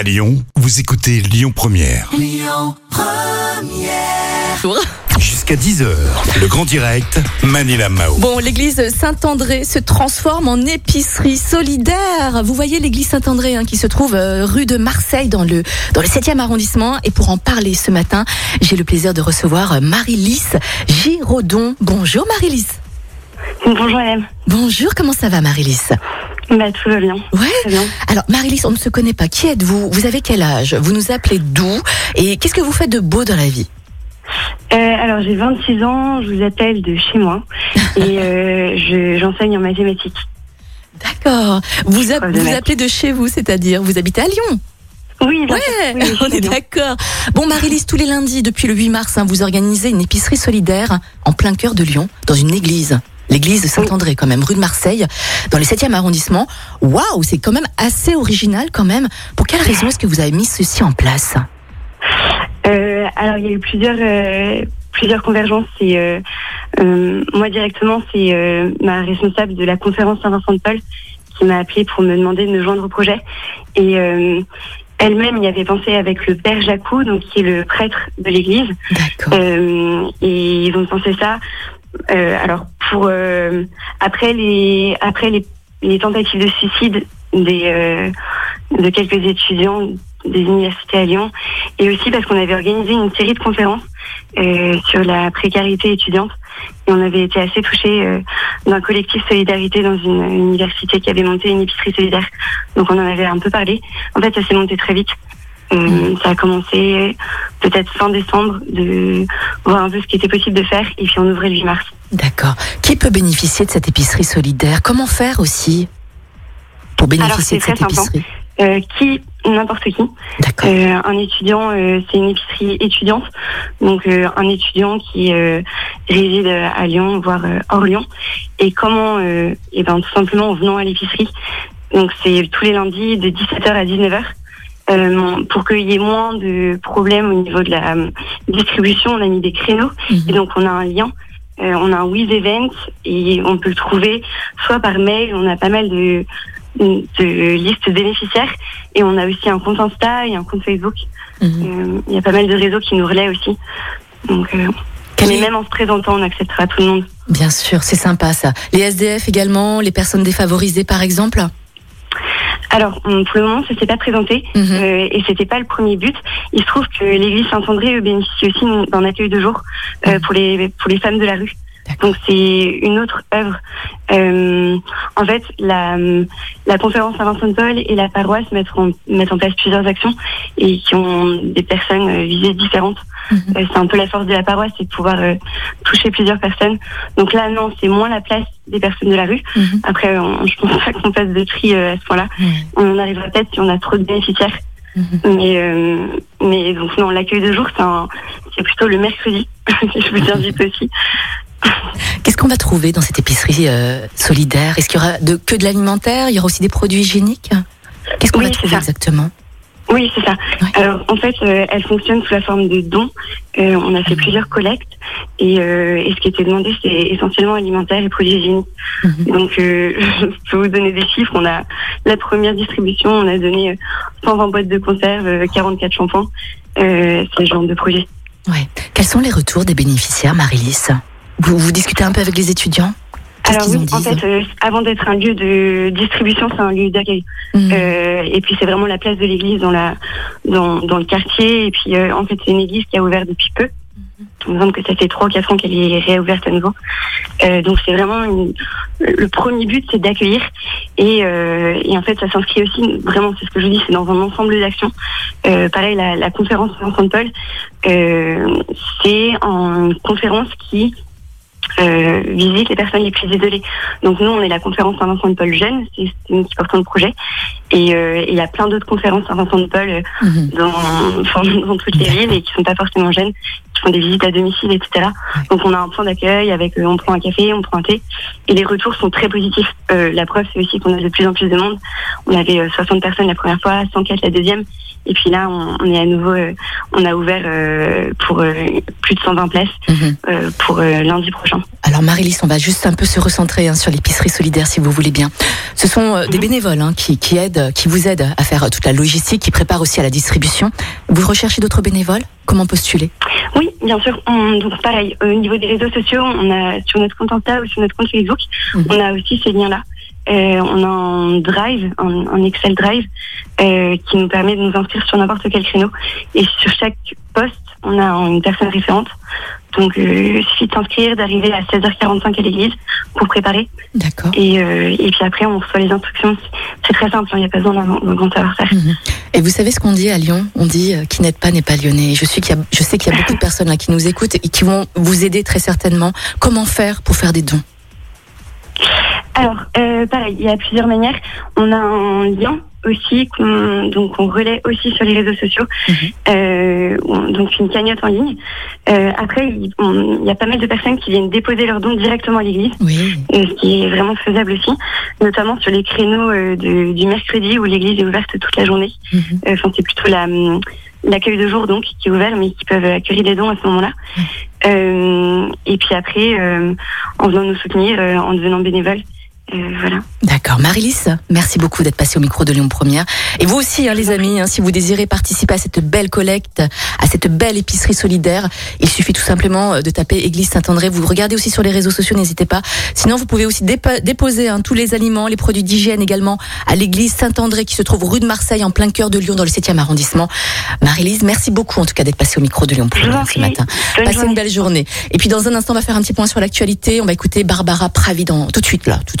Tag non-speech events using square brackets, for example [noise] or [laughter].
À Lyon, vous écoutez Lyon Première. Jusqu'à 10h, le grand direct, Manila Mao. Bon, l'église Saint-André se transforme en épicerie solidaire. Vous voyez l'église Saint-André hein, qui se trouve euh, rue de Marseille dans le, dans le 7e arrondissement. Et pour en parler ce matin, j'ai le plaisir de recevoir euh, Marie-Lys Giraudon. Bonjour Marie-Lys. Bonjour Hélène. Bonjour, comment ça va Marie-Lys Bah, tout va bien. Ouais. Très bien. Alors Marie-Lys, on ne se connaît pas. Qui êtes-vous? Vous avez quel âge? Vous nous appelez d'où? Et qu'est-ce que vous faites de beau dans la vie? Euh, alors, j'ai 26 ans, je vous appelle de chez moi et euh, [laughs] je- j'enseigne en mathématiques. D'accord. Vous, vous appelez de chez vous, c'est-à-dire vous habitez à Lyon? Oui, Ouais. Oui, oui, on est d'accord. Bon, Marie-Lys, tous les lundis, depuis le 8 mars, hein, vous organisez une épicerie solidaire en plein cœur de Lyon, dans une église. L'église de Saint-André, quand même, rue de Marseille, dans le 7e arrondissement. Waouh, c'est quand même assez original, quand même. Pour quelle raison est-ce que vous avez mis ceci en place? Euh, alors, il y a eu plusieurs, euh, plusieurs convergences. Et, euh, euh, moi, directement, c'est euh, ma responsable de la conférence Saint-Vincent de Paul qui m'a appelé pour me demander de me joindre au projet. Et euh, elle-même y avait pensé avec le père Jacou, donc qui est le prêtre de l'église. D'accord. Euh, et ils ont pensé ça. Euh, alors pour euh, après les après les, les tentatives de suicide des euh, de quelques étudiants des universités à Lyon et aussi parce qu'on avait organisé une série de conférences euh, sur la précarité étudiante et on avait été assez touchés euh, d'un collectif solidarité dans une, une université qui avait monté une épicerie solidaire. Donc on en avait un peu parlé. En fait ça s'est monté très vite euh, ça a commencé peut-être fin décembre de voir un peu ce qui était possible de faire et puis on ouvrait le 8 mars. D'accord. Qui peut bénéficier de cette épicerie solidaire? Comment faire aussi pour bénéficier de c'est cette épicerie? Euh, qui, n'importe qui. D'accord. Euh, un étudiant, euh, c'est une épicerie étudiante, donc euh, un étudiant qui euh, réside à Lyon, voire euh, hors Lyon. Et comment euh, Eh ben tout simplement en venant à l'épicerie. Donc c'est tous les lundis de 17h à 19h. Euh, pour qu'il y ait moins de problèmes au niveau de la euh, distribution, on a mis des créneaux Et Mhm. donc, on a un lien. Euh, on a un Wiz Event et on peut le trouver soit par mail. On a pas mal de, de listes bénéficiaires et on a aussi un compte Insta et un compte Facebook. Mhm. Euh, Il y a pas mal de réseaux qui nous relaient aussi. Donc, mais même en se présentant, on acceptera tout le monde. Bien sûr, c'est sympa ça. Les SDF également, les personnes défavorisées par exemple Alors, on- pour le moment, ça s'est pas présenté Mhm. euh, et c'était pas le premier but. Il se trouve que l'église Saint-André eux, bénéficie aussi d'un accueil de jour euh, pour les pour les femmes de la rue. Donc c'est une autre œuvre. Euh, en fait, la, la conférence Saint-Vincent de Paul et la paroisse mettent en, mettent en place plusieurs actions et qui ont des personnes euh, visées différentes. Mhm. Euh, c'est un peu la force de la paroisse, c'est de pouvoir euh, toucher plusieurs personnes. Donc là, non, c'est moins la place des personnes de la rue. Mhm. Après, on, je pense pas qu'on fasse de tri euh, à ce point-là. On en arrivera peut-être si on a trop de bénéficiaires. Mhm. Mais, euh, mais donc non, l'accueil de jour, c'est plutôt le mercredi, [laughs] si je vous invite aussi. Qu'est-ce qu'on va trouver dans cette épicerie euh, solidaire? Est-ce qu'il y aura de, que de l'alimentaire? Il y aura aussi des produits hygiéniques? Qu'est-ce qu'on Oui, va trouver ça. exactement? Oui, c'est ça. Alors, en fait, euh, elle fonctionne sous la forme de dons. Euh, on a fait Mhm. plusieurs collectes et, et ce qui était demandé, c'est essentiellement alimentaire et produits hygiéniques. Mhm. Donc, [laughs] je peux vous donner des chiffres. On a la première distribution, on a donné euh, 120 boîtes de conserve, euh, 44 shampoings. C'est le genre de projet. Ouais. Quels sont les retours des bénéficiaires, Marie-Lys vous, vous discutez un peu avec les étudiants Alors oui, en fait, euh, avant d'être un lieu de distribution, c'est un lieu d'accueil. Mhm. Euh, et puis c'est vraiment la place de l'église dans la dans, dans le quartier. Et puis euh, en fait c'est une église qui a ouvert depuis peu. Il me semble que ça fait 3 ou 4 ans qu'elle est réouverte à nouveau. Euh, donc c'est vraiment une- le premier but c'est d'accueillir et, euh, et en fait ça s'inscrit aussi vraiment c'est ce que je dis c'est dans un ensemble d'actions. Euh, pareil la, la conférence Vincent de Paul euh, c'est une conférence qui euh, visite les personnes les plus isolées. Donc nous, on est la conférence Saint-Vincent de Paul Jeune, c'est nous qui portons le projet. Et euh, il y a plein d'autres conférences Saint-Vincent de Paul euh, Mhm. dans, enfin, [laughs] dans toutes les villes et qui sont pas forcément jeunes, qui qui font des visites à domicile, etc. Donc on a un point d'accueil avec, on prend un café, on prend un thé, et les retours sont très positifs. la preuve, c'est aussi qu'on a de plus en plus de monde. On avait 60 personnes la première fois, 104 la deuxième. Et puis là, on, est à nouveau, on a ouvert pour plus de 120 places mhm. pour lundi prochain. Alors Marie-Lise, on va juste un peu se recentrer hein, sur l'épicerie solidaire, si vous voulez bien. Ce sont des mhm. bénévoles hein, qui, qui aident, qui vous aident à faire toute la logistique, qui préparent aussi à la distribution. Vous recherchez d'autres bénévoles? Comment postuler? Oui, bien sûr. donc pareil, au niveau des réseaux sociaux, on a sur notre compte Insta ou sur notre compte Facebook, mhm. on a aussi ces liens-là. Euh, on a un drive, un, Excel drive, euh, qui nous permet de nous inscrire sur n'importe quel créneau. Et sur chaque poste, on a une personne référente. Donc, euh, il suffit de s'inscrire, d'arriver à 16h45 à l'église pour préparer. D'accord. Et, et puis après, on reçoit les instructions. C'est très simple, hein, il n'y a pas besoin d'un grand savoir-faire. Mhm. Et vous savez ce qu'on dit à Lyon? On dit qui n'aide pas n'est pas lyonnais. Je, suis je sais qu'il y a beaucoup de personnes là qui nous écoutent et qui vont vous aider très certainement. Comment faire pour faire des dons? Alors, euh, pareil, il y a plusieurs manières. On a un lien aussi qu'on donc on relaie aussi sur les réseaux sociaux mhm. euh, donc une cagnotte en ligne euh, après il, y a pas mal de personnes qui viennent déposer leurs dons directement à l'église ce qui est vraiment faisable aussi notamment sur les créneaux du mercredi où l'église est ouverte toute la journée mhm. enfin c'est plutôt la l'accueil de jour donc qui est ouvert mais qui peuvent accueillir des dons à ce moment-là et puis après en venant nous soutenir en devenant bénévole voilà. D'accord. Marilys, merci beaucoup d'être passé au micro de Lyon Première. Et vous aussi, hein, les amis, hein, si vous désirez participer à cette belle collecte, à cette belle épicerie solidaire, il suffit tout simplement euh, de taper Église Saint-André. Vous regardez aussi sur les réseaux sociaux, n'hésitez pas. Sinon, vous pouvez aussi déposer hein, tous les aliments, les produits d'hygiène également à l'église Saint-André qui se trouve rue de Marseille, en plein cœur de Lyon, dans le 7e arrondissement. Marie-Lise, merci beaucoup en tout cas d'être passé au micro de Lyon Première ce matin. Passez une belle journée. Et puis dans un instant, on va faire un petit point sur l'actualité. On va écouter Barbara Pravident tout de suite là, tout de